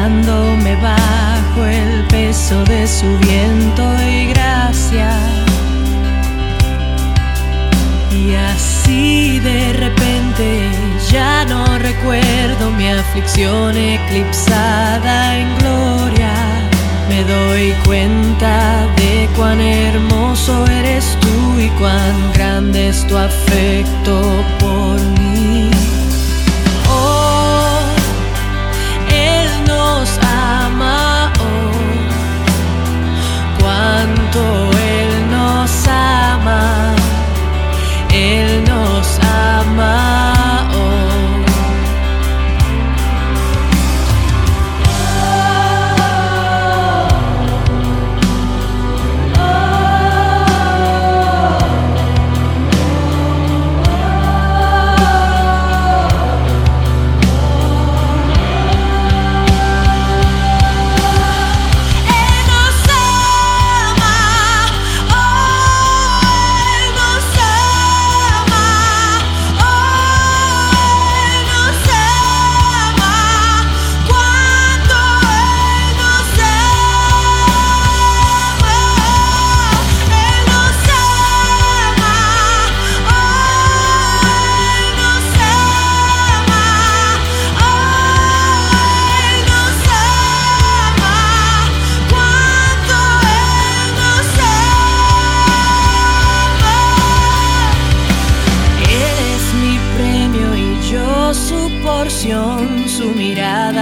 doblándome bajo el peso de su viento y gracia. Y así de repente ya no recuerdo mi aflicción eclipsada en gloria. Me doy cuenta de cuán hermoso eres tú y cuán grande es tu afecto por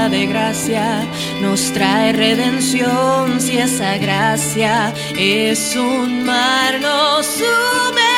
de gracia nos trae redención. Si esa gracia es un mar, nos sumergimos.